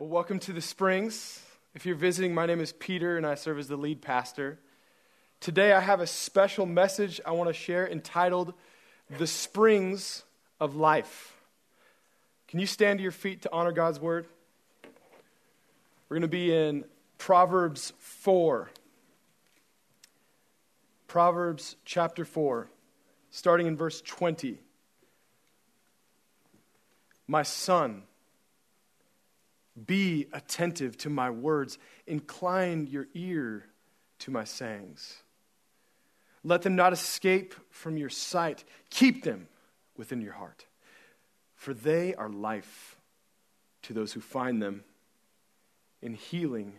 Well, welcome to the Springs. If you're visiting, my name is Peter and I serve as the lead pastor. Today I have a special message I want to share entitled The Springs of Life. Can you stand to your feet to honor God's word? We're going to be in Proverbs 4. Proverbs chapter 4, starting in verse 20. My son, be attentive to my words. Incline your ear to my sayings. Let them not escape from your sight. Keep them within your heart, for they are life to those who find them, and healing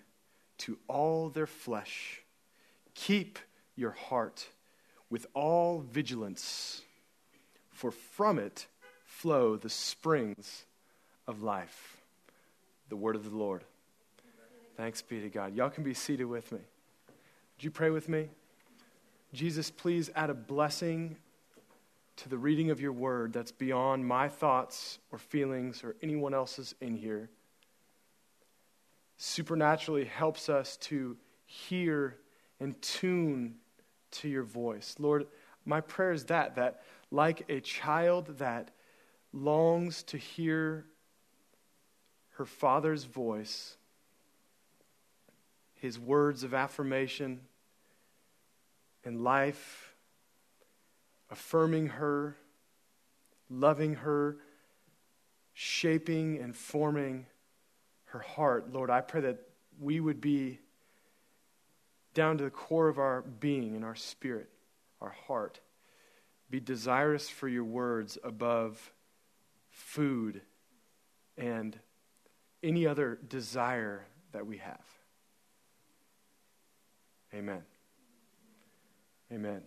to all their flesh. Keep your heart with all vigilance, for from it flow the springs of life the word of the Lord. Thanks be to God. Y'all can be seated with me. Would you pray with me? Jesus, please add a blessing to the reading of your word that's beyond my thoughts or feelings or anyone else's in here. Supernaturally helps us to hear and tune to your voice. Lord, my prayer is that, that like a child that longs to hear her father's voice, his words of affirmation and life, affirming her, loving her, shaping and forming her heart. Lord, I pray that we would be down to the core of our being and our spirit, our heart, be desirous for your words above food and any other desire that we have. Amen. Amen.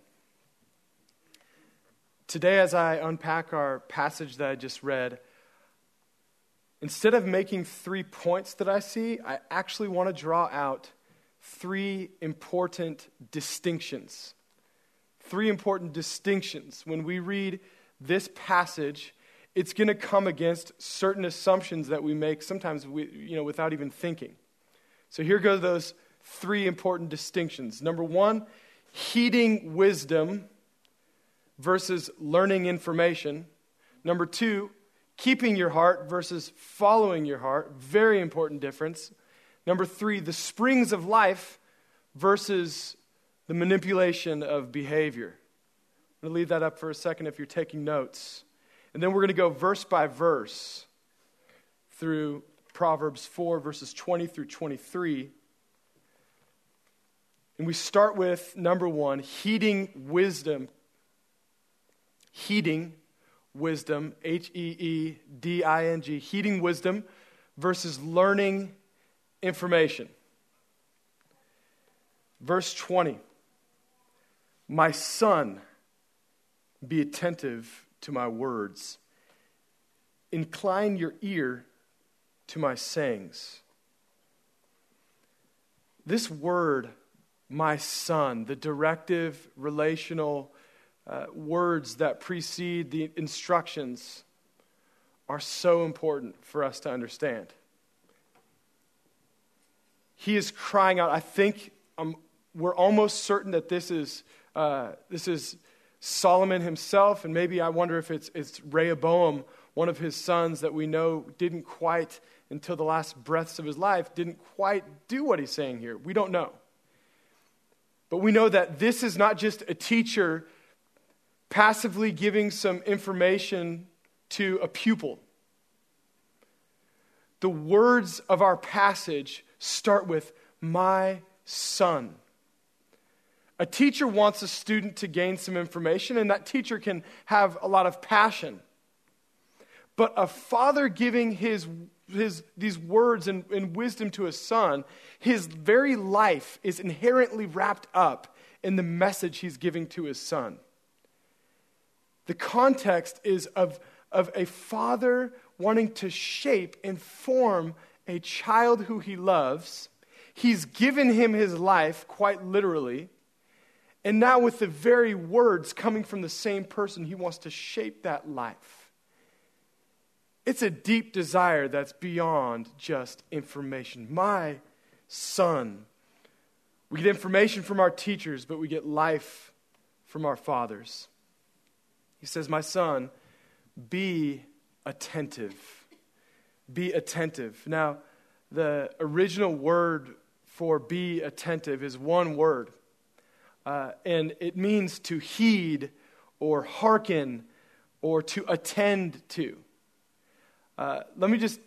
Today, as I unpack our passage that I just read, instead of making three points that I see, I actually want to draw out three important distinctions. Three important distinctions. When we read this passage, it's going to come against certain assumptions that we make sometimes we, you know, without even thinking. So here go those three important distinctions. Number one, heeding wisdom versus learning information. Number two, keeping your heart versus following your heart. Very important difference. Number three, the springs of life versus the manipulation of behavior. I'm going to leave that up for a second if you're taking notes. And then we're going to go verse by verse through Proverbs 4, verses 20 through 23. And we start with number one heeding wisdom. Heeding wisdom, H E E D I N G, heeding wisdom versus learning information. Verse 20 My son, be attentive to my words. Incline your ear to my sayings. This word, my son, the directive, relational uh, words that precede the instructions, are so important for us to understand. He is crying out. I think um, we're almost certain that this is, uh, this is Solomon himself, and maybe I wonder if it's, it's Rehoboam, one of his sons that we know didn't quite, until the last breaths of his life, didn't quite do what he's saying here. We don't know. But we know that this is not just a teacher passively giving some information to a pupil. The words of our passage start with, My son. A teacher wants a student to gain some information, and that teacher can have a lot of passion. But a father giving his, his, these words and, and wisdom to a son, his very life is inherently wrapped up in the message he's giving to his son. The context is of, of a father wanting to shape and form a child who he loves. He's given him his life, quite literally. And now, with the very words coming from the same person, he wants to shape that life. It's a deep desire that's beyond just information. My son. We get information from our teachers, but we get life from our fathers. He says, My son, be attentive. Be attentive. Now, the original word for be attentive is one word, uh, and it means to heed or hearken or to attend to. Uh, let me just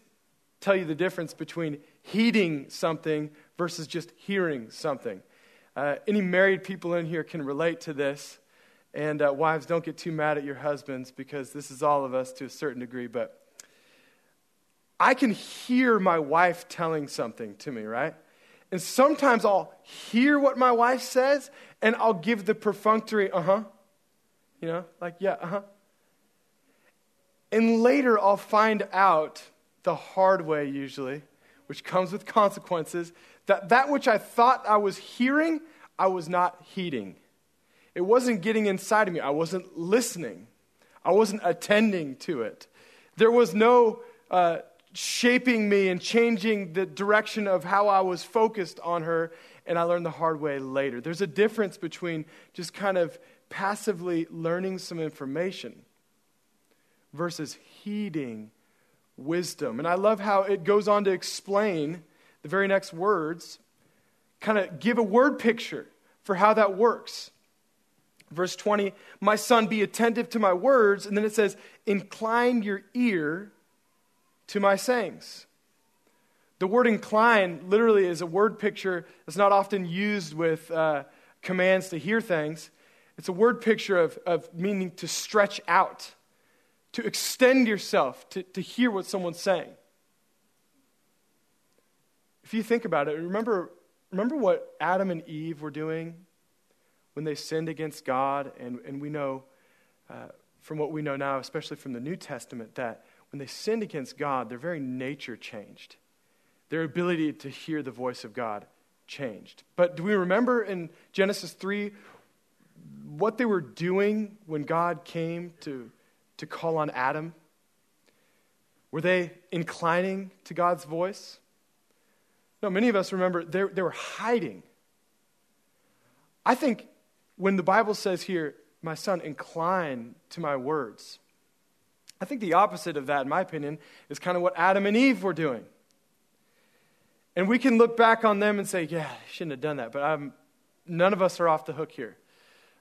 tell you the difference between heeding something versus just hearing something. Uh, any married people in here can relate to this. And uh, wives, don't get too mad at your husbands because this is all of us to a certain degree. But I can hear my wife telling something to me, right? And sometimes I'll hear what my wife says and I'll give the perfunctory, uh huh. You know, like, yeah, uh huh. And later I'll find out the hard way, usually, which comes with consequences, that that which I thought I was hearing, I was not heeding. It wasn't getting inside of me. I wasn't listening. I wasn't attending to it. There was no uh, shaping me and changing the direction of how I was focused on her, and I learned the hard way later. There's a difference between just kind of passively learning some information versus heeding wisdom. And I love how it goes on to explain the very next words, kind of give a word picture for how that works. Verse 20, my son, be attentive to my words. And then it says, incline your ear to my sayings. The word incline literally is a word picture that's not often used with uh, commands to hear things. It's a word picture of, of meaning to stretch out to extend yourself to, to hear what someone's saying. If you think about it, remember, remember what Adam and Eve were doing when they sinned against God? And, and we know uh, from what we know now, especially from the New Testament, that when they sinned against God, their very nature changed. Their ability to hear the voice of God changed. But do we remember in Genesis 3 what they were doing when God came to to call on Adam? Were they inclining to God's voice? No, many of us remember they, they were hiding. I think when the Bible says here, my son, incline to my words, I think the opposite of that, in my opinion, is kind of what Adam and Eve were doing. And we can look back on them and say, yeah, I shouldn't have done that, but I'm, none of us are off the hook here.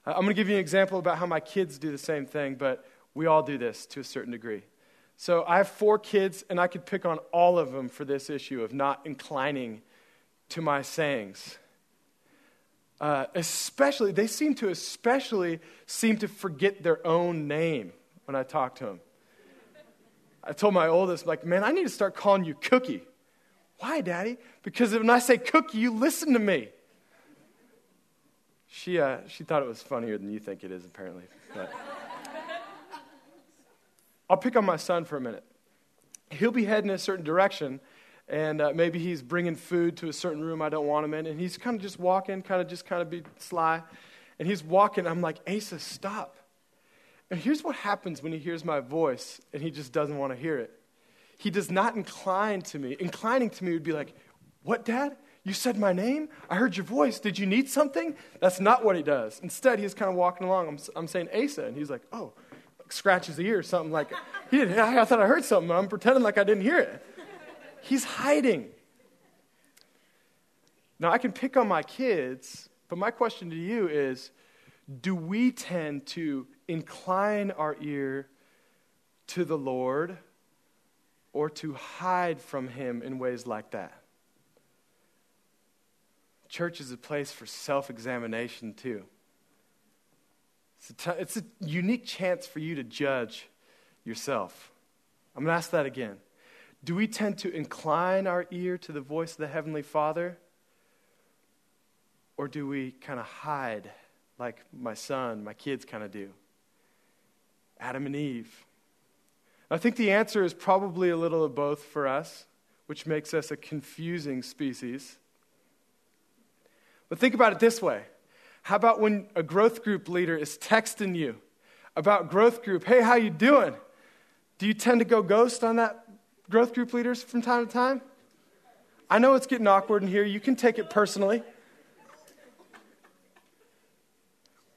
I'm going to give you an example about how my kids do the same thing, but we all do this to a certain degree. So I have four kids, and I could pick on all of them for this issue of not inclining to my sayings. Uh, especially, they seem to especially seem to forget their own name when I talk to them. I told my oldest, like, man, I need to start calling you Cookie. Why, Daddy? Because when I say Cookie, you listen to me. She, uh, she thought it was funnier than you think it is, apparently. But. I'll pick on my son for a minute. He'll be heading in a certain direction, and uh, maybe he's bringing food to a certain room I don't want him in, and he's kind of just walking, kind of just kind of be sly. And he's walking, I'm like, Asa, stop. And here's what happens when he hears my voice and he just doesn't want to hear it. He does not incline to me. Inclining to me would be like, What, Dad? You said my name? I heard your voice. Did you need something? That's not what he does. Instead, he's kind of walking along. I'm, I'm saying Asa, and he's like, Oh, scratches the ear or something like, he did, I thought I heard something. I'm pretending like I didn't hear it. He's hiding. Now, I can pick on my kids, but my question to you is do we tend to incline our ear to the Lord or to hide from Him in ways like that? Church is a place for self examination, too. It's a, t- it's a unique chance for you to judge yourself. I'm going to ask that again. Do we tend to incline our ear to the voice of the Heavenly Father? Or do we kind of hide like my son, my kids kind of do? Adam and Eve. I think the answer is probably a little of both for us, which makes us a confusing species. But think about it this way how about when a growth group leader is texting you about growth group? Hey, how you doing? Do you tend to go ghost on that growth group leaders from time to time? I know it's getting awkward in here. You can take it personally.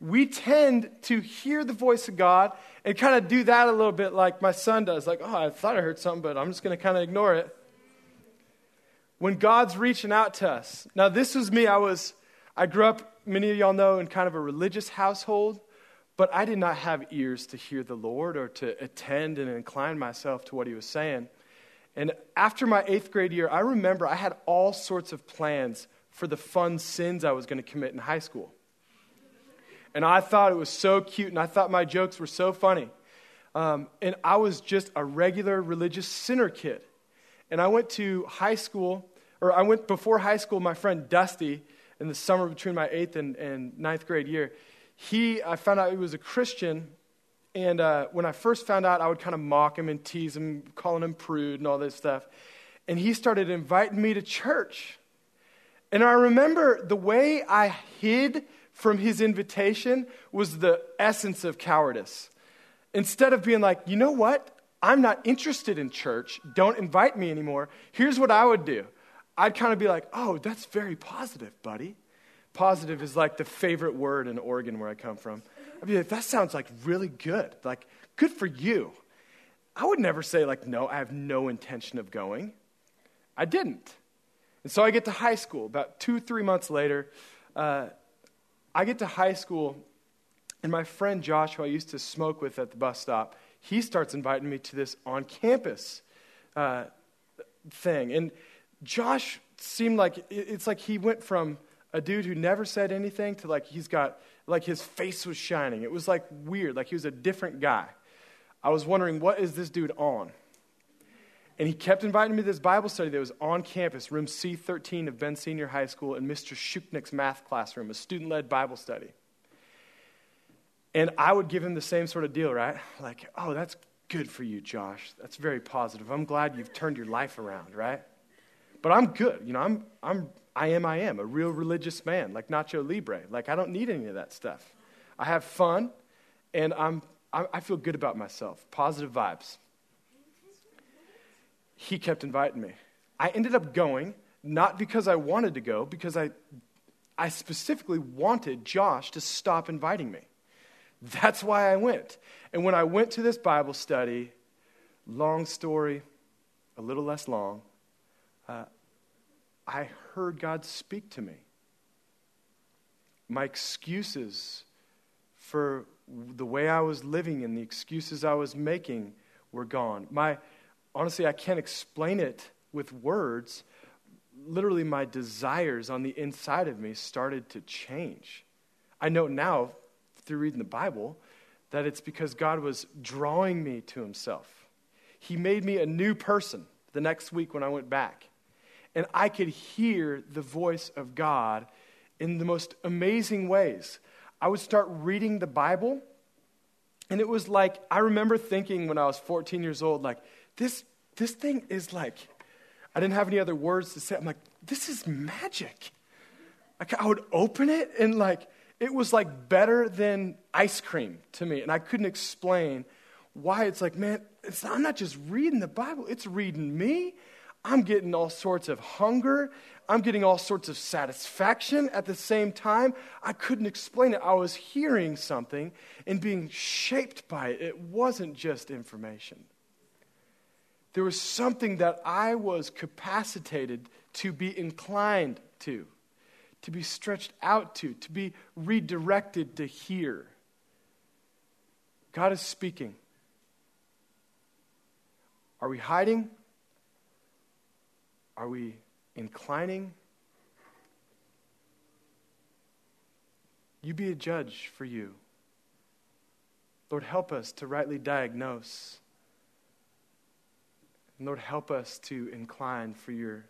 We tend to hear the voice of God and kind of do that a little bit like my son does. Like, oh, I thought I heard something, but I'm just going to kind of ignore it. When God's reaching out to us. Now, this was me. I was, I grew up, many of y'all know, in kind of a religious household, but I did not have ears to hear the Lord or to attend and incline myself to what he was saying. And after my eighth grade year, I remember I had all sorts of plans for the fun sins I was going to commit in high school. And I thought it was so cute, and I thought my jokes were so funny. Um, and I was just a regular religious sinner kid. And I went to high school, or I went before high school, my friend Dusty, in the summer between my eighth and, and ninth grade year, he, I found out he was a Christian, and uh, when I first found out, I would kind of mock him and tease him, calling him prude and all this stuff. And he started inviting me to church. And I remember the way I hid from his invitation was the essence of cowardice. Instead of being like, you know what? I'm not interested in church. Don't invite me anymore. Here's what I would do I'd kind of be like, oh, that's very positive, buddy. Positive is like the favorite word in Oregon where I come from. I'd be like, that sounds like really good. Like, good for you. I would never say, like, no, I have no intention of going. I didn't. And so I get to high school. About two, three months later, uh, I get to high school, and my friend Josh, who I used to smoke with at the bus stop, he starts inviting me to this on campus uh, thing. And Josh seemed like it's like he went from a dude who never said anything to like he's got, like his face was shining. It was like weird, like he was a different guy. I was wondering, what is this dude on? And he kept inviting me to this Bible study that was on campus, room C13 of Bend Senior High School, in Mr. Shuknick's math classroom, a student led Bible study. And I would give him the same sort of deal, right? Like, oh, that's good for you, Josh. That's very positive. I'm glad you've turned your life around, right? But I'm good. You know, I'm, I'm, I am, I am a real religious man, like Nacho Libre. Like, I don't need any of that stuff. I have fun, and I'm, I, I feel good about myself. Positive vibes he kept inviting me. I ended up going, not because I wanted to go, because I, I specifically wanted Josh to stop inviting me. That's why I went. And when I went to this Bible study, long story, a little less long, uh, I heard God speak to me. My excuses for the way I was living and the excuses I was making were gone. My, honestly, I can't explain it with words. Literally, my desires on the inside of me started to change. I know now, through reading the Bible, that it's because God was drawing me to Himself. He made me a new person the next week when I went back. And I could hear the voice of God in the most amazing ways. I would start reading the Bible, and it was like, I remember thinking when I was 14 years old, like, this, this thing is like, I didn't have any other words to say. I'm like, this is magic. Like, I would open it and like, it was like better than ice cream to me. And I couldn't explain why it's like, man, it's, I'm not just reading the Bible, it's reading me. I'm getting all sorts of hunger. I'm getting all sorts of satisfaction at the same time. I couldn't explain it. I was hearing something and being shaped by it. It wasn't just information. There was something that I was capacitated to be inclined to, to be stretched out to, to be redirected to hear. God is speaking. Are we hiding? Are we inclining? You be a judge for you. Lord, help us to rightly diagnose and Lord, help us to incline for your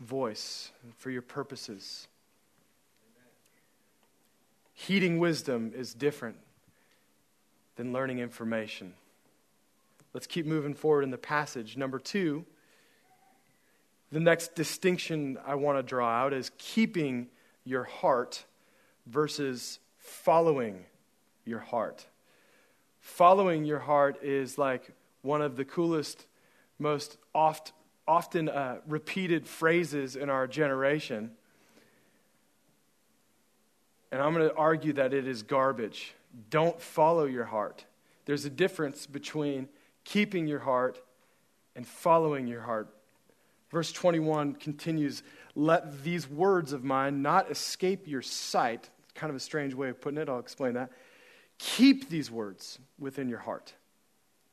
voice and for your purposes. Heeding wisdom is different than learning information. Let's keep moving forward in the passage. Number two, the next distinction I want to draw out is keeping your heart versus following your heart. Following your heart is like one of the coolest, most oft, often uh, repeated phrases in our generation. And I'm going to argue that it is garbage. Don't follow your heart. There's a difference between keeping your heart and following your heart. Verse 21 continues Let these words of mine not escape your sight. Kind of a strange way of putting it. I'll explain that. Keep these words within your heart,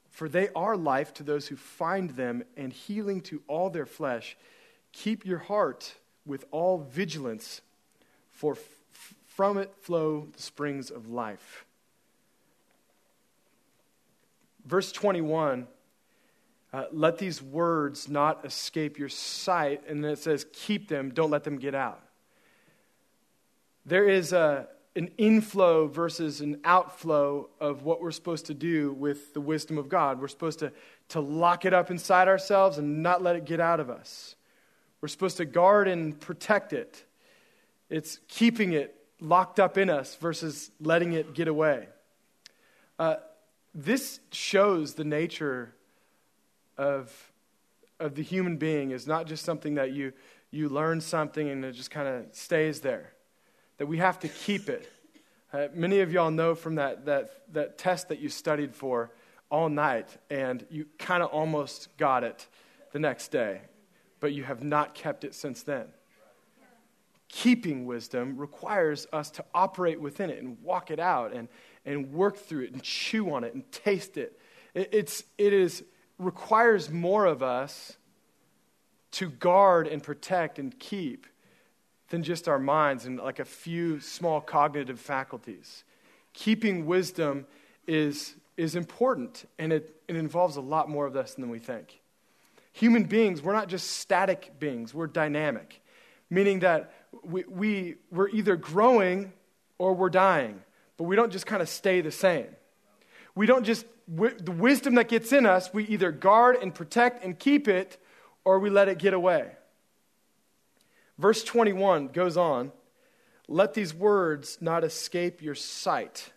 for they are life to those who find them and healing to all their flesh. Keep your heart with all vigilance, for f- from it flow the springs of life. Verse 21 uh, let these words not escape your sight. And then it says, keep them, don't let them get out. There is a, an inflow versus an outflow of what we're supposed to do with the wisdom of God. We're supposed to, to lock it up inside ourselves and not let it get out of us. We're supposed to guard and protect it. It's keeping it locked up in us versus letting it get away. Uh, this shows the nature of, of the human being is not just something that you, you learn something and it just kind of stays there, that we have to keep it. Uh, many of y'all know from that, that, that test that you studied for all night and you kind of almost got it the next day, but you have not kept it since then. Keeping wisdom requires us to operate within it and walk it out and, and work through it and chew on it and taste it. it it's, it is requires more of us to guard and protect and keep than just our minds and like a few small cognitive faculties. Keeping wisdom is, is important, and it, it involves a lot more of us than we think. Human beings, we're not just static beings, we're dynamic, meaning that we, we, we're either growing or we're dying, but we don't just kind of stay the same. We don't just the wisdom that gets in us, we either guard and protect and keep it, or we let it get away. Verse 21 goes on Let these words not escape your sight.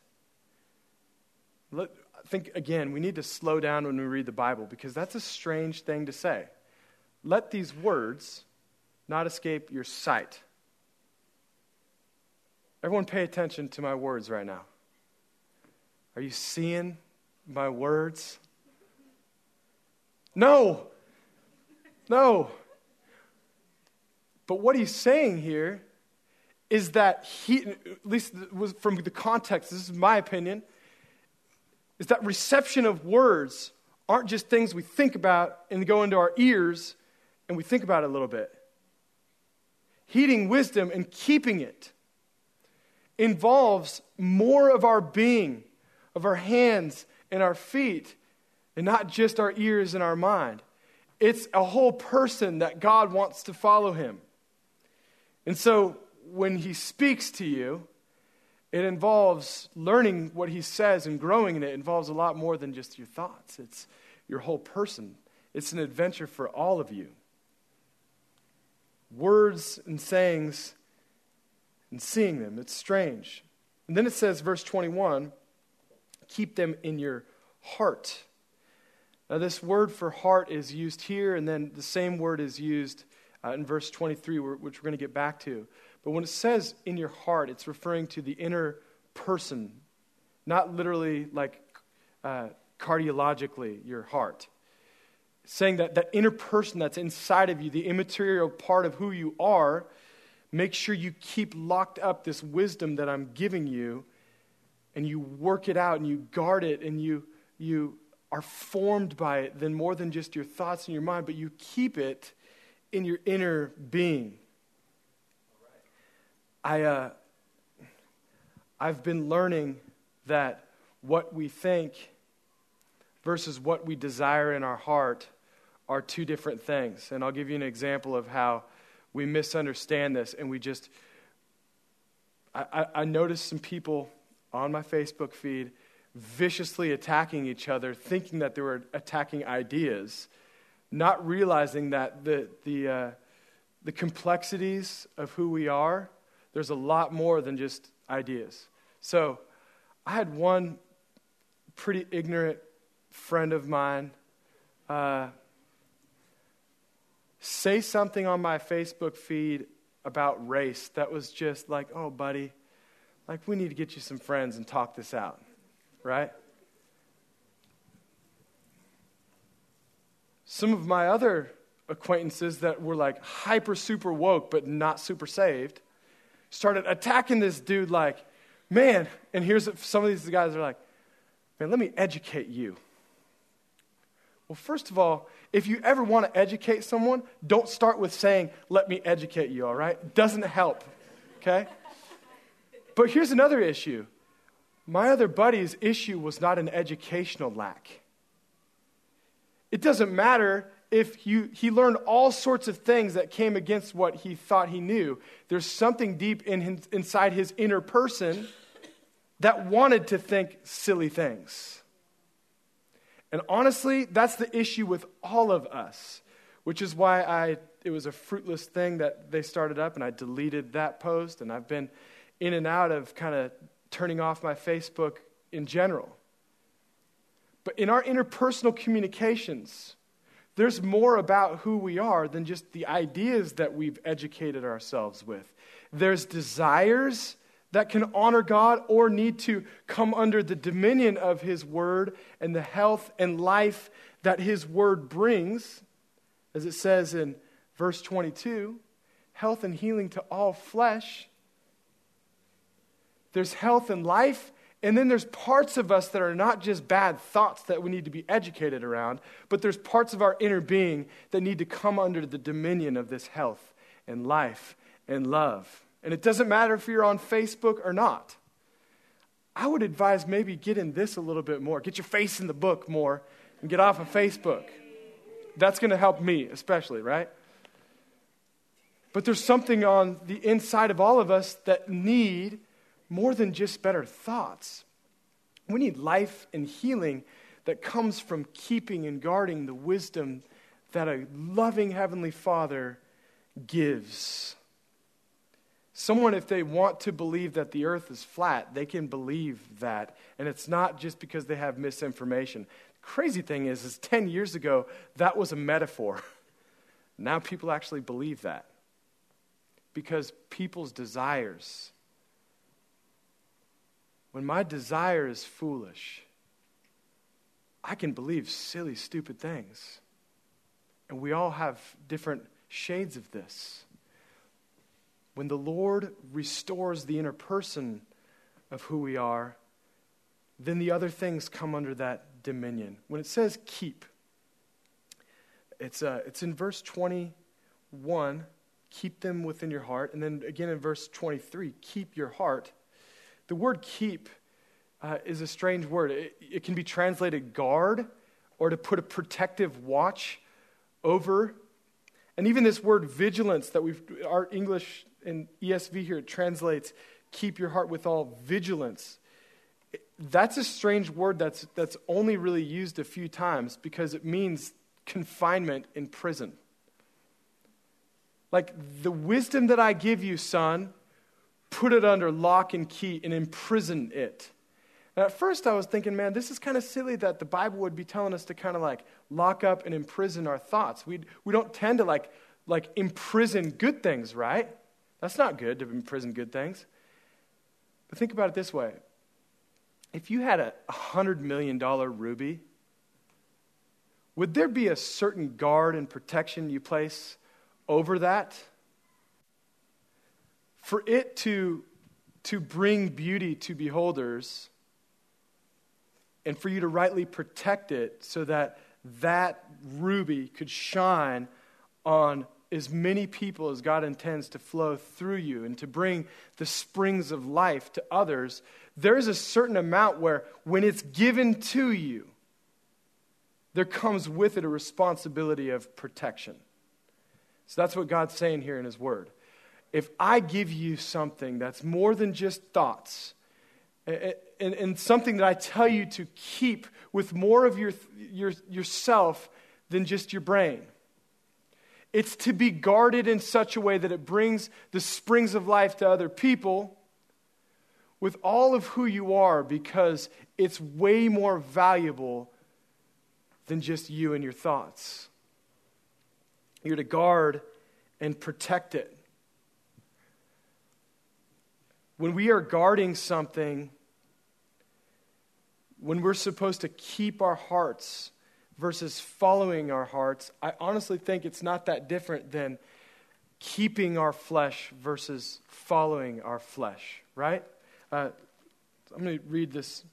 Let, think, again, we need to slow down when we read the Bible because that's a strange thing to say. Let these words not escape your sight. Everyone, pay attention to my words right now. Are you seeing my words? No. No. But what he's saying here is that he, at least from the context, this is my opinion, is that reception of words aren't just things we think about and go into our ears and we think about it a little bit. Heeding wisdom and keeping it involves more of our being, of our hands and our feet, and not just our ears and our mind. It's a whole person that God wants to follow him. And so when he speaks to you, it involves learning what he says and growing in it. it involves a lot more than just your thoughts. It's your whole person. It's an adventure for all of you. Words and sayings and seeing them. It's strange. And then it says, verse 21 keep them in your heart. Now, this word for heart is used here, and then the same word is used uh, in verse 23, which we're going to get back to. But when it says in your heart, it's referring to the inner person, not literally like uh, cardiologically, your heart. saying that that inner person that's inside of you, the immaterial part of who you are, make sure you keep locked up this wisdom that I'm giving you and you work it out and you guard it and you, you are formed by it, then more than just your thoughts in your mind, but you keep it in your inner being. I, uh, I've been learning that what we think versus what we desire in our heart are two different things. And I'll give you an example of how we misunderstand this and we just. I, I, I noticed some people on my Facebook feed viciously attacking each other, thinking that they were attacking ideas, not realizing that the, the, uh, the complexities of who we are, there's a lot more than just ideas. So I had one pretty ignorant friend of mine uh, say something on my Facebook feed about race that was just like, oh, buddy, like we need to get you some friends and talk this out, right? Some of my other acquaintances that were like hyper super woke but not super saved started attacking this dude like, man, and here's some of these guys are like, man, let me educate you. Well, first of all, if you ever want to educate someone, don't start with saying, let me educate you, all right? Doesn't help, okay? But here's another issue. My other buddy's issue was not an educational lack. It doesn't matter if you, he learned all sorts of things that came against what he thought he knew. There's something deep in inside his inner person that wanted to think silly things. And honestly, that's the issue with all of us, which is why I, it was a fruitless thing that they started up, and I deleted that post, and I've been in and out of kind of turning off my Facebook in general. But in our interpersonal communications, there's more about who we are than just the ideas that we've educated ourselves with. There's desires that can honor God or need to come under the dominion of His Word and the health and life that His Word brings. As it says in verse 22 health and healing to all flesh. There's health and life and then there's parts of us that are not just bad thoughts that we need to be educated around, but there's parts of our inner being that need to come under the dominion of this health and life and love. And it doesn't matter if you're on Facebook or not. I would advise maybe get in this a little bit more. Get your face in the book more and get off of Facebook. That's going to help me, especially, right? But there's something on the inside of all of us that need more than just better thoughts. We need life and healing that comes from keeping and guarding the wisdom that a loving Heavenly Father gives. Someone, if they want to believe that the earth is flat, they can believe that. And it's not just because they have misinformation. The crazy thing is, is 10 years ago, that was a metaphor. Now people actually believe that. Because people's desires when my desire is foolish, I can believe silly, stupid things. And we all have different shades of this. When the Lord restores the inner person of who we are, then the other things come under that dominion. When it says keep, it's, uh, it's in verse 21, keep them within your heart. And then again in verse 23, keep your heart the word keep uh, is a strange word. It, it can be translated guard or to put a protective watch over. And even this word vigilance that we've, our English and ESV here translates keep your heart with all vigilance. That's a strange word that's, that's only really used a few times because it means confinement in prison. Like the wisdom that I give you, son, put it under lock and key and imprison it. And at first, I was thinking, man, this is kind of silly that the Bible would be telling us to kind of like lock up and imprison our thoughts. We, we don't tend to like, like imprison good things, right? That's not good to imprison good things. But think about it this way if you had a $100 million ruby, would there be a certain guard and protection you place over that? For it to, to bring beauty to beholders and for you to rightly protect it so that that ruby could shine on as many people as God intends to flow through you and to bring the springs of life to others, there is a certain amount where when it's given to you, there comes with it a responsibility of protection. So that's what God's saying here in His Word if I give you something that's more than just thoughts, and, and, something that I tell you to keep with more of your, your, yourself than just your brain. It's to be guarded in such a way that it brings the springs of life to other people with all of who you are because it's way more valuable than just you and your thoughts. You're to guard and protect it. When we are guarding something, when we're supposed to keep our hearts versus following our hearts, I honestly think it's not that different than keeping our flesh versus following our flesh, right? Uh, I'm going to read this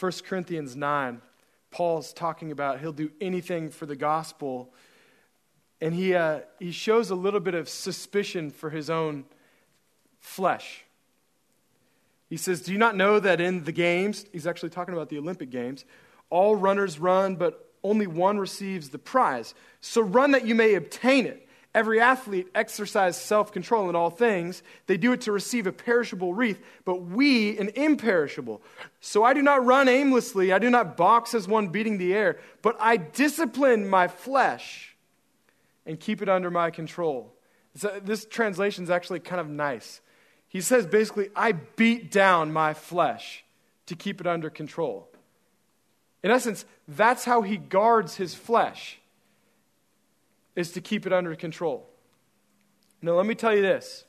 1 Corinthians 9. Paul's talking about he'll do anything for the gospel. And he, uh, he shows a little bit of suspicion for his own flesh. He says, Do you not know that in the games, he's actually talking about the Olympic Games, all runners run, but only one receives the prize. So run that you may obtain it. Every athlete exercises self control in all things. They do it to receive a perishable wreath, but we an imperishable. So I do not run aimlessly. I do not box as one beating the air, but I discipline my flesh and keep it under my control. So this translation is actually kind of nice. He says basically, I beat down my flesh to keep it under control. In essence, that's how he guards his flesh, is to keep it under control. Now, let me tell you this.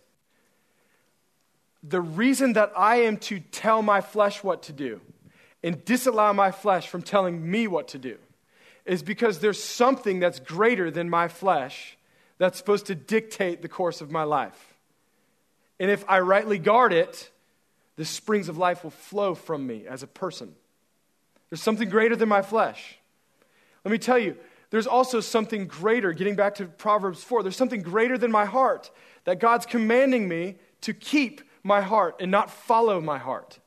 The reason that I am to tell my flesh what to do and disallow my flesh from telling me what to do is because there's something that's greater than my flesh that's supposed to dictate the course of my life. And if I rightly guard it, the springs of life will flow from me as a person. There's something greater than my flesh. Let me tell you, there's also something greater, getting back to Proverbs 4, there's something greater than my heart that God's commanding me to keep my heart and not follow my heart.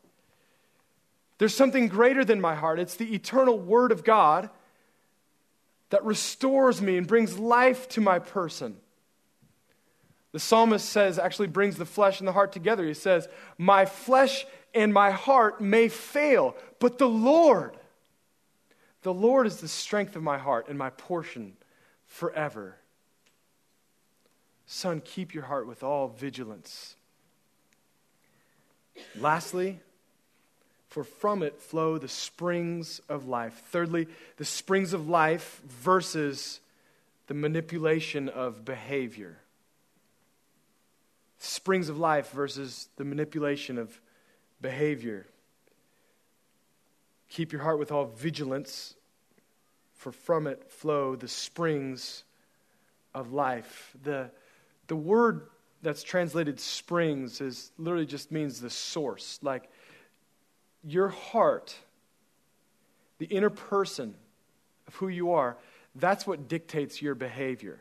There's something greater than my heart. It's the eternal Word of God that restores me and brings life to my person. The psalmist says, actually brings the flesh and the heart together. He says, My flesh and my heart may fail, but the Lord, the Lord is the strength of my heart and my portion forever. Son, keep your heart with all vigilance. Lastly, for from it flow the springs of life. Thirdly, the springs of life versus the manipulation of behavior springs of life versus the manipulation of behavior. Keep your heart with all vigilance, for from it flow the springs of life. The, the word that's translated springs is literally just means the source. Like your heart, the inner person of who you are, that's what dictates your behavior.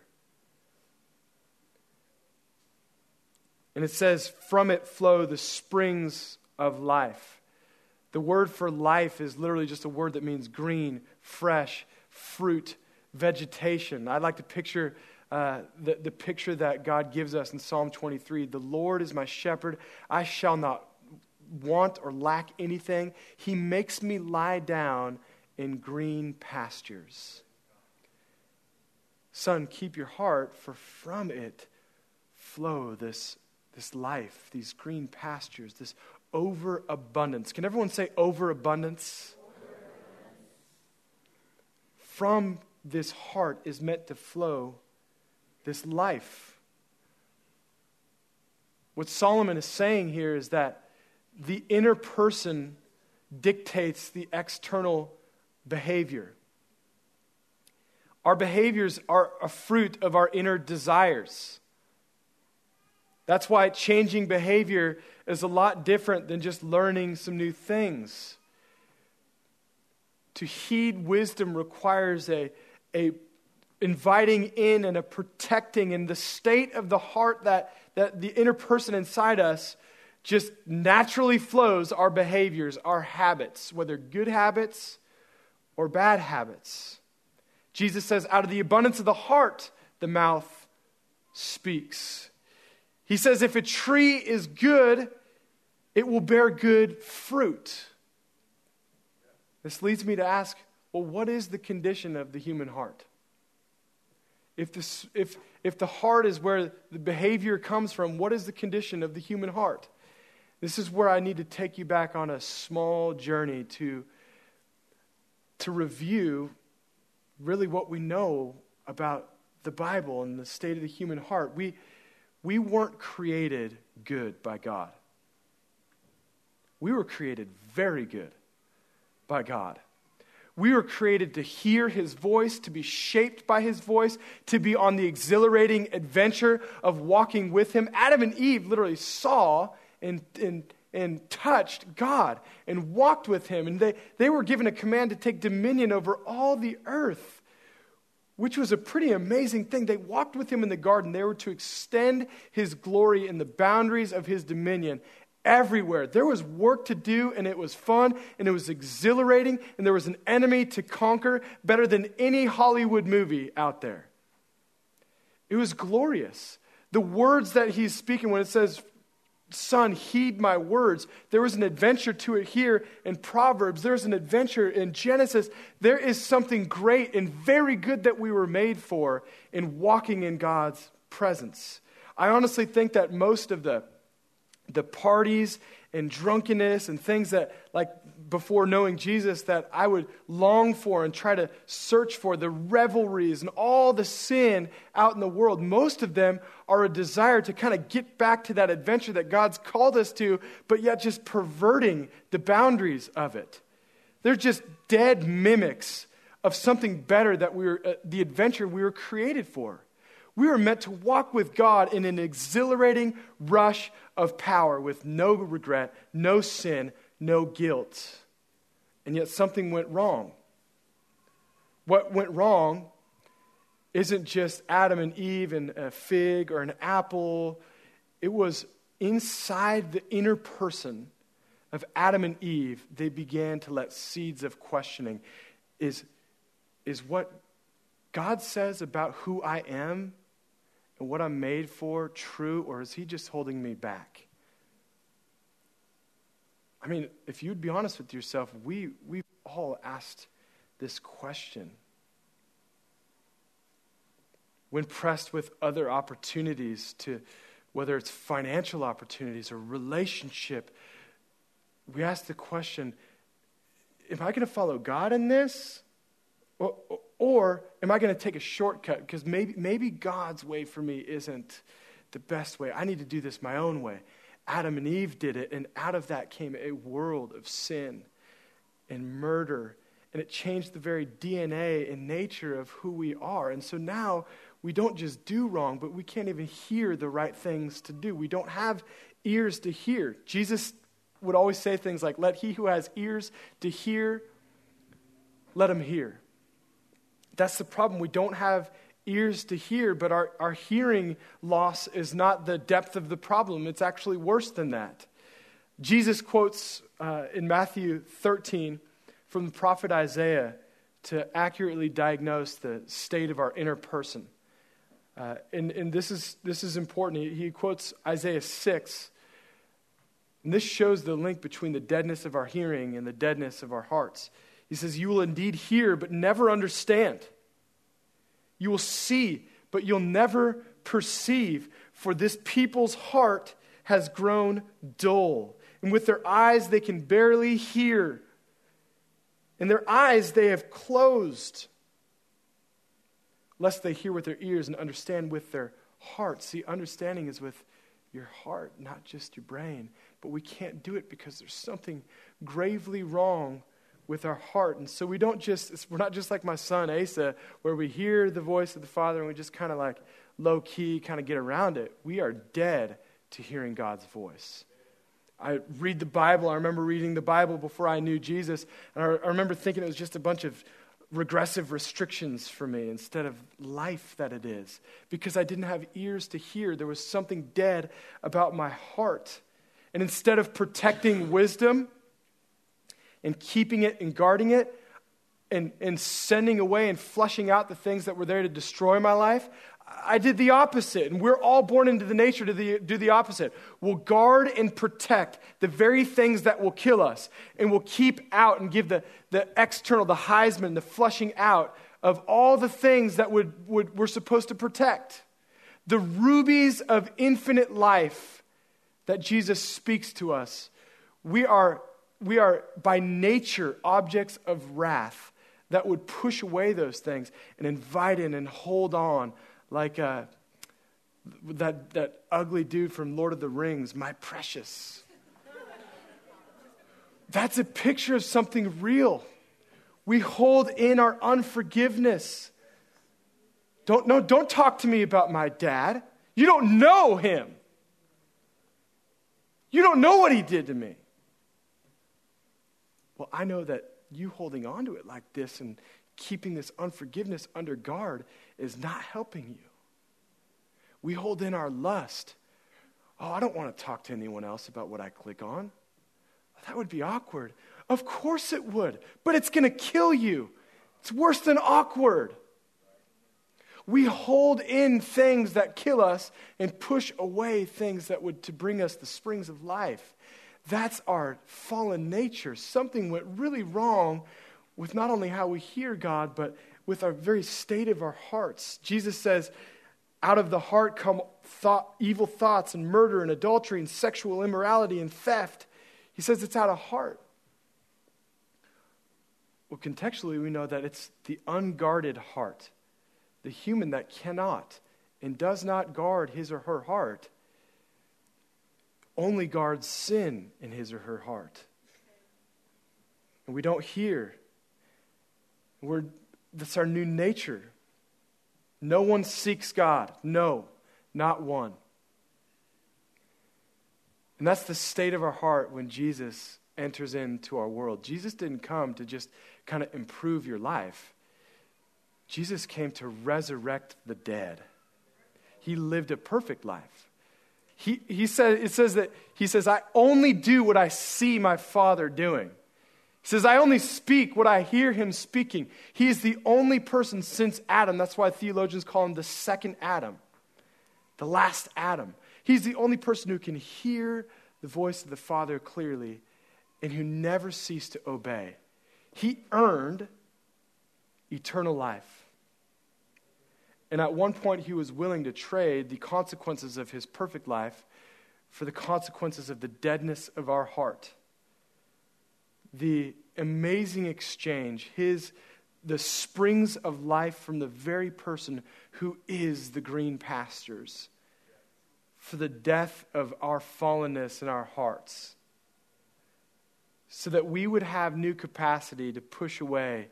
And it says, From it flow the springs of life. The word for life is literally just a word that means green, fresh, fruit, vegetation. I like to picture uh, the, the picture that God gives us in Psalm 23 The Lord is my shepherd, I shall not want or lack anything. He makes me lie down in green pastures. Son, keep your heart, for from it flow this this life, these green pastures, this overabundance. Can everyone say overabundance? From this heart is meant to flow this life. What Solomon is saying here is that the inner person dictates the external behavior. Our behaviors are a fruit of our inner desires. That's why changing behavior is a lot different than just learning some new things. To heed wisdom requires a, a inviting in and a protecting in the state of the heart that, that the inner person inside us just naturally flows our behaviors, our habits, whether good habits or bad habits. Jesus says, out of the abundance of the heart, the mouth speaks. He says, if a tree is good, it will bear good fruit. This leads me to ask well, what is the condition of the human heart? If, this, if, if the heart is where the behavior comes from, what is the condition of the human heart? This is where I need to take you back on a small journey to, to review really what we know about the Bible and the state of the human heart. We, we weren't created good by God. We were created very good by God. We were created to hear his voice, to be shaped by his voice, to be on the exhilarating adventure of walking with him. Adam and Eve literally saw and, and, and touched God and walked with him. And they, they were given a command to take dominion over all the earth, which was a pretty amazing thing. They walked with him in the garden. They were to extend his glory in the boundaries of his dominion everywhere. There was work to do, and it was fun, and it was exhilarating, and there was an enemy to conquer better than any Hollywood movie out there. It was glorious. The words that he's speaking when it says, Son, heed my words. There was an adventure to it here in Proverbs. There's an adventure in Genesis. There is something great and very good that we were made for in walking in God's presence. I honestly think that most of the the parties and drunkenness and things that, like before knowing Jesus, that I would long for and try to search for, the revelries and all the sin out in the world, most of them are a desire to kind of get back to that adventure that God's called us to, but yet just perverting the boundaries of it. They're just dead mimics of something better that we were, uh, the adventure we were created for. We were meant to walk with God in an exhilarating rush of power with no regret, no sin, no guilt. And yet something went wrong. What went wrong isn't just Adam and Eve and a fig or an apple, it was inside the inner person of Adam and Eve, they began to let seeds of questioning. Is, is what God says about who I am and what I'm made for true, or is He just holding me back? I mean, if you'd be honest with yourself, we, we've all asked this question. When pressed with other opportunities to, whether it's financial opportunities or relationship, we ask the question Am I going to follow God in this? Or, or am I going to take a shortcut? Because maybe, maybe God's way for me isn't the best way. I need to do this my own way. Adam and Eve did it, and out of that came a world of sin and murder. And it changed the very DNA and nature of who we are. And so now we don't just do wrong, but we can't even hear the right things to do. We don't have ears to hear. Jesus would always say things like, Let he who has ears to hear, let him hear. That's the problem. We don't have ears to hear, but our, our hearing loss is not the depth of the problem. It's actually worse than that. Jesus quotes uh, in Matthew 13 from the prophet Isaiah to accurately diagnose the state of our inner person. Uh, and and this, is, this is important. He, he quotes Isaiah 6. And this shows the link between the deadness of our hearing and the deadness of our hearts. He says, You will indeed hear, but never understand. You will see, but you'll never perceive, for this people's heart has grown dull. And with their eyes, they can barely hear. And their eyes they have closed, lest they hear with their ears and understand with their heart. See, understanding is with your heart, not just your brain. But we can't do it because there's something gravely wrong with our heart. And so we don't just, we're not just like my son Asa, where we hear the voice of the Father and we just kind of like low key kind of get around it. We are dead to hearing God's voice. I read the Bible. I remember reading the Bible before I knew Jesus. And I, I remember thinking it was just a bunch of regressive restrictions for me instead of life that it is. Because I didn't have ears to hear. There was something dead about my heart. And instead of protecting wisdom, and keeping it and guarding it and, and sending away and flushing out the things that were there to destroy my life, I did the opposite. And we're all born into the nature to the, do the opposite. We'll guard and protect the very things that will kill us. And we'll keep out and give the, the external, the Heisman, the flushing out of all the things that would, would, we're supposed to protect. The rubies of infinite life that Jesus speaks to us. We are we are by nature objects of wrath that would push away those things and invite in and hold on like uh, that, that ugly dude from Lord of the Rings, my precious. That's a picture of something real. We hold in our unforgiveness. Don't, no, don't talk to me about my dad. You don't know him. You don't know what he did to me. Well, I know that you holding on to it like this and keeping this unforgiveness under guard is not helping you. We hold in our lust. Oh, I don't want to talk to anyone else about what I click on. That would be awkward. Of course it would, but it's going to kill you. It's worse than awkward. We hold in things that kill us and push away things that would to bring us the springs of life. That's our fallen nature. Something went really wrong with not only how we hear God, but with our very state of our hearts. Jesus says, out of the heart come thought, evil thoughts and murder and adultery and sexual immorality and theft. He says it's out of heart. Well, contextually, we know that it's the unguarded heart, the human that cannot and does not guard his or her heart, only guards sin in his or her heart. And we don't hear. We're, that's our new nature. No one seeks God. No, not one. And that's the state of our heart when Jesus enters into our world. Jesus didn't come to just kind of improve your life, Jesus came to resurrect the dead. He lived a perfect life. He, he said, it says that he says, I only do what I see my Father doing. He says, I only speak what I hear him speaking. He is the only person since Adam. That's why theologians call him the second Adam, the last Adam. He's the only person who can hear the voice of the Father clearly and who never ceased to obey. He earned eternal life. And at one point, he was willing to trade the consequences of his perfect life for the consequences of the deadness of our heart. The amazing exchange, his the springs of life from the very person who is the green pastures for the death of our fallenness in our hearts so that we would have new capacity to push away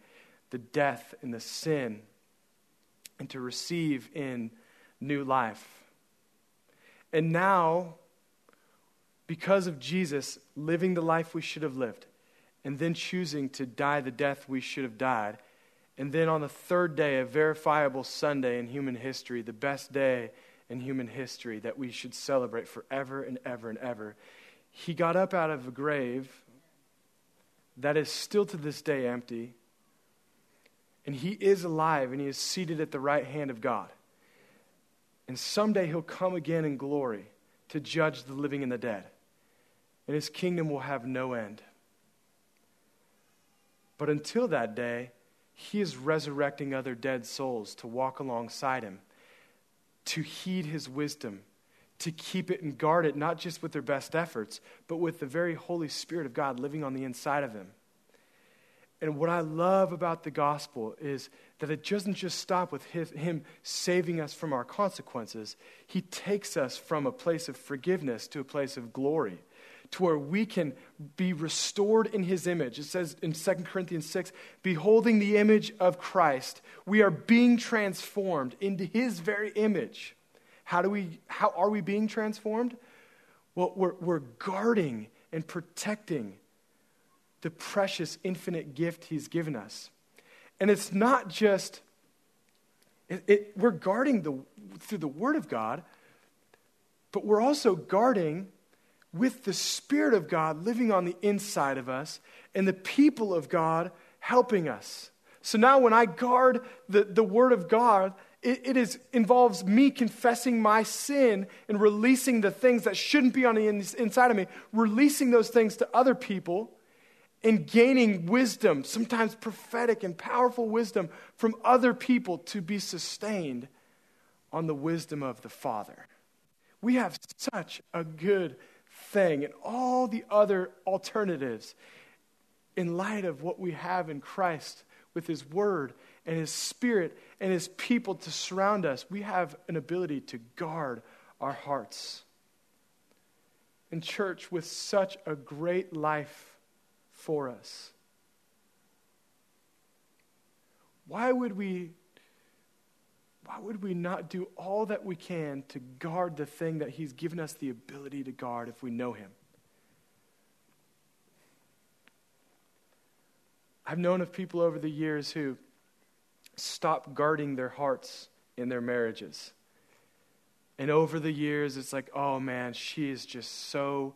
the death and the sin and to receive in new life. And now, because of Jesus living the life we should have lived, and then choosing to die the death we should have died. And then on the third day, a verifiable Sunday in human history, the best day in human history that we should celebrate forever and ever and ever, he got up out of a grave that is still to this day empty. And he is alive and he is seated at the right hand of God. And someday he'll come again in glory to judge the living and the dead. And his kingdom will have no end. But until that day, he is resurrecting other dead souls to walk alongside him, to heed his wisdom, to keep it and guard it, not just with their best efforts, but with the very Holy Spirit of God living on the inside of them. And what I love about the gospel is that it doesn't just stop with his, Him saving us from our consequences. He takes us from a place of forgiveness to a place of glory to where we can be restored in his image. It says in 2 Corinthians 6 beholding the image of Christ, we are being transformed into his very image. How, do we, how are we being transformed? Well, we're, we're guarding and protecting the precious infinite gift he's given us. And it's not just, it, it, we're guarding the, through the Word of God, but we're also guarding with the Spirit of God living on the inside of us and the people of God helping us. So now when I guard the, the Word of God, it, it is, involves me confessing my sin and releasing the things that shouldn't be on the inside of me, releasing those things to other people and gaining wisdom, sometimes prophetic and powerful wisdom from other people to be sustained on the wisdom of the Father. We have such a good thing and all the other alternatives in light of what we have in Christ with His Word and His Spirit and His people to surround us, we have an ability to guard our hearts. In church, with such a great life for us, why would we why would we not do all that we can to guard the thing that He's given us the ability to guard if we know Him? I've known of people over the years who stop guarding their hearts in their marriages. And over the years, it's like, oh man, she is just so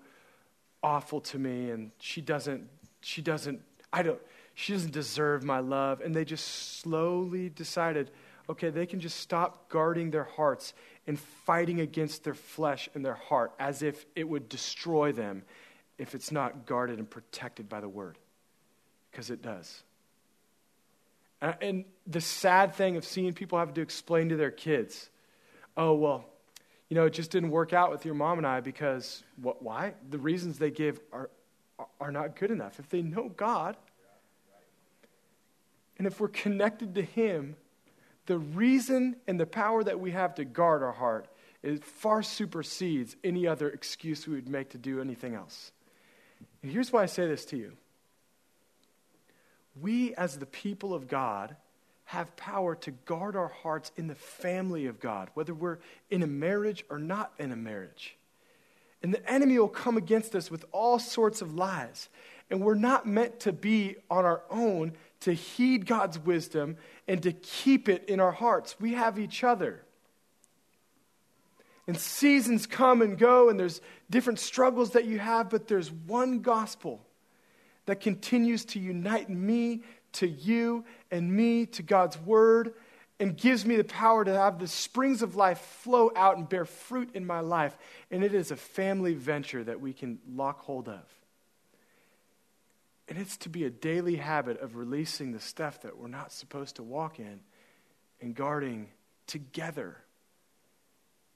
awful to me, and she doesn't, she doesn't, I don't, she doesn't deserve my love. And they just slowly decided, okay, they can just stop guarding their hearts and fighting against their flesh and their heart as if it would destroy them if it's not guarded and protected by the word because it does. And the sad thing of seeing people have to explain to their kids, oh, well, you know, it just didn't work out with your mom and I because, what, why? The reasons they give are, are not good enough. If they know God, and if we're connected to Him, the reason and the power that we have to guard our heart it far supersedes any other excuse we would make to do anything else. And here's why I say this to you we, as the people of God, have power to guard our hearts in the family of God, whether we're in a marriage or not in a marriage. And the enemy will come against us with all sorts of lies. And we're not meant to be on our own to heed God's wisdom and to keep it in our hearts. We have each other. And seasons come and go, and there's different struggles that you have, but there's one gospel that continues to unite me to you and me to God's word and gives me the power to have the springs of life flow out and bear fruit in my life. And it is a family venture that we can lock hold of. And it's to be a daily habit of releasing the stuff that we're not supposed to walk in and guarding together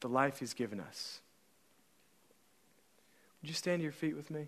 the life He's given us. Would you stand to your feet with me?